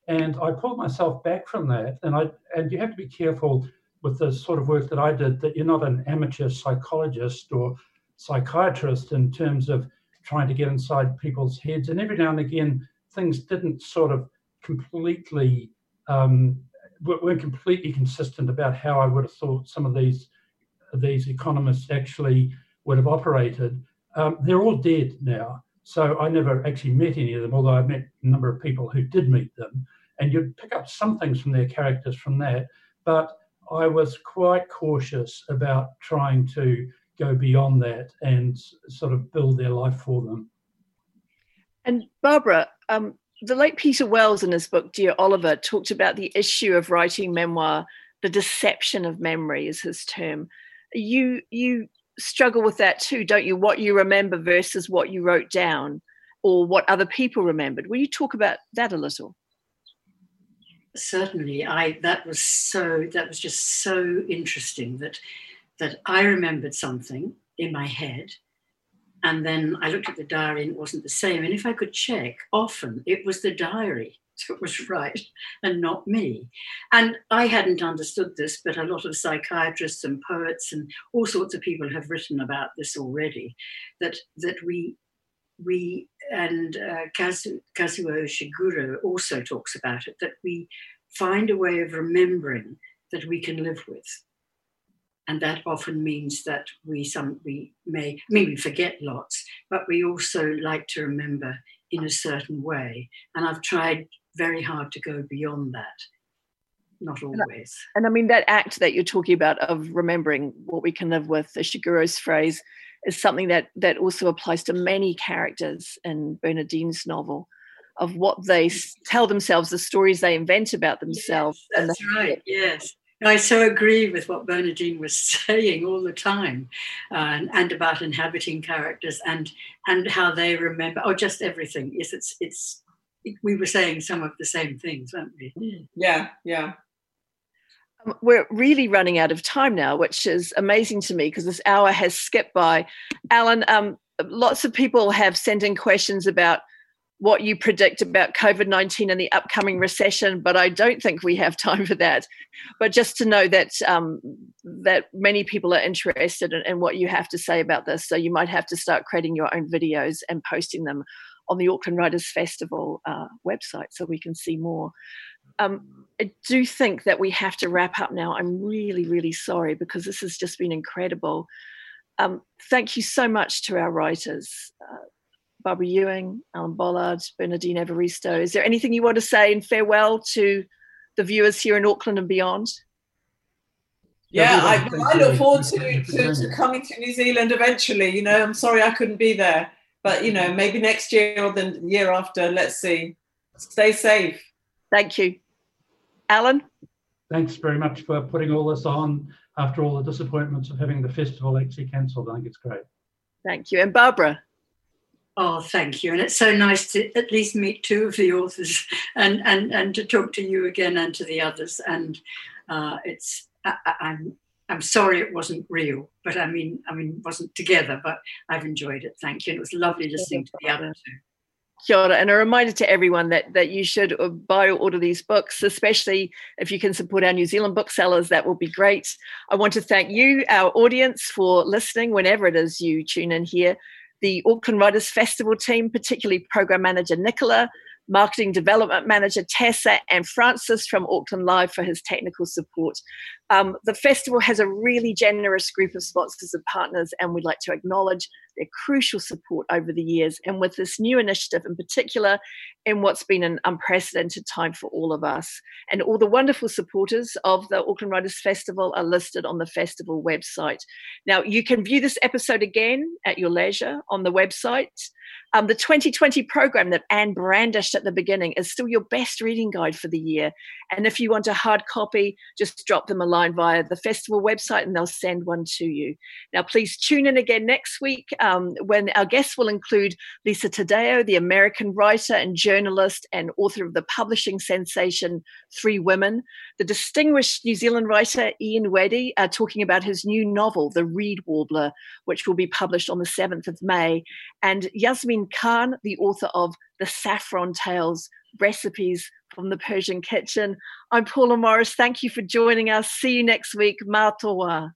and I pulled myself back from that. And I and you have to be careful with the sort of work that I did that you're not an amateur psychologist or psychiatrist in terms of trying to get inside people's heads. And every now and again, things didn't sort of completely um, weren't completely consistent about how I would have thought some of these these economists actually would have operated. Um, they're all dead now, so I never actually met any of them. Although I met a number of people who did meet them, and you'd pick up some things from their characters from that. But I was quite cautious about trying to go beyond that and sort of build their life for them. And Barbara, um, the late Peter Wells in his book Dear Oliver talked about the issue of writing memoir, the deception of memory is his term. You you struggle with that too, don't you? What you remember versus what you wrote down, or what other people remembered. Will you talk about that a little? Certainly, I that was so that was just so interesting that that I remembered something in my head and then I looked at the diary and it wasn't the same. And if I could check, often it was the diary <laughs> that was right and not me. And I hadn't understood this, but a lot of psychiatrists and poets and all sorts of people have written about this already. That that we we and uh, Kazuo Ishiguro also talks about it. That we find a way of remembering that we can live with and that often means that we some we may I mean we forget lots, but we also like to remember in a certain way. And I've tried very hard to go beyond that. Not always. And, I mean that act that you're talking about of remembering what we can live with, Ishiguro's phrase, is something that that also applies to many characters in Bernardine's novel of what they tell themselves, the stories they invent about themselves. Yes, that's right. Yes. I so agree with what Bernardine was <laughs> saying all the time, uh, and, and, about inhabiting characters and and how they remember, or oh, just everything. Yes, it's it's. We were saying some of the same things, weren't we? Hmm. Yeah, yeah. Um, we're really running out of time now, which is amazing to me because this hour has skipped by. Alan, um, lots of people have sent in questions about what you predict about COVID 19 and the upcoming recession, but I don't think we have <laughs> time for that. But just to know that um, that many people are interested in, in, what you have to say about this, so you might have to start creating your own videos and posting them on the Auckland Writers Festival uh, website so we can see more. Um, I do think that we have to wrap up now. I'm really, really sorry because this has just been incredible. Um, thank you so much to our writers. Uh, Barbara Ewing, Alan Bollard, Bernardine Evaristo. Is there anything you want to say in farewell to the viewers here in Auckland and beyond? Yeah, I, I look forward to, to, to, coming to New Zealand eventually. You know, I'm sorry I couldn't be there, but you know, maybe next year or the year after. Let's see. Stay safe. Thank you, Alan. Thanks very much for putting all this on after all the disappointments of having the festival actually cancelled. I think it's great. Thank you, and Barbara. Oh, thank you. And it's so nice to at least meet two of the authors and, and, and to talk to you again and to the others. And uh, it's, I, I'm, I'm sorry it wasn't real, but I mean, I mean, wasn't together, but I've enjoyed it. Thank you. And it was lovely listening to the other two. Kia ora. And a reminder to everyone that, that you should uh, buy or order these books, especially if you can support our New Zealand booksellers, that will be great. I want to thank you, our audience, for listening whenever it is you tune in here. The Auckland Writers Festival team, particularly Program Manager Nicola, Marketing Development Manager Tessa, and Francis from Auckland Live for his technical support. Um, the festival has a really generous group of sponsors and partners, and we'd like to acknowledge their crucial support over the years. And with this new initiative in particular, in what's been an unprecedented time for all of us. And all the wonderful supporters of the Auckland Writers Festival are listed on the festival website. Now, you can view this episode again at your leisure on the website. Um, the 2020 program that Anne brandished at the beginning is still your best reading guide for the year. And if you want a hard copy, just drop them a line via the festival website and they'll send one to you. Now, please tune in again next week um, when our guests will include Lisa Taddeo, the American writer and journalist and author of the publishing sensation Three Women, the distinguished New Zealand writer Ian Wedde, uh, talking about his new novel, The Reed Warbler, which will be published on the 7th of May, and Yasmin Khan, the author of The Saffron Tales Recipes from the Persian Kitchen. I'm Paula Morris. Thank you for joining us. See you next week. Mā te wā.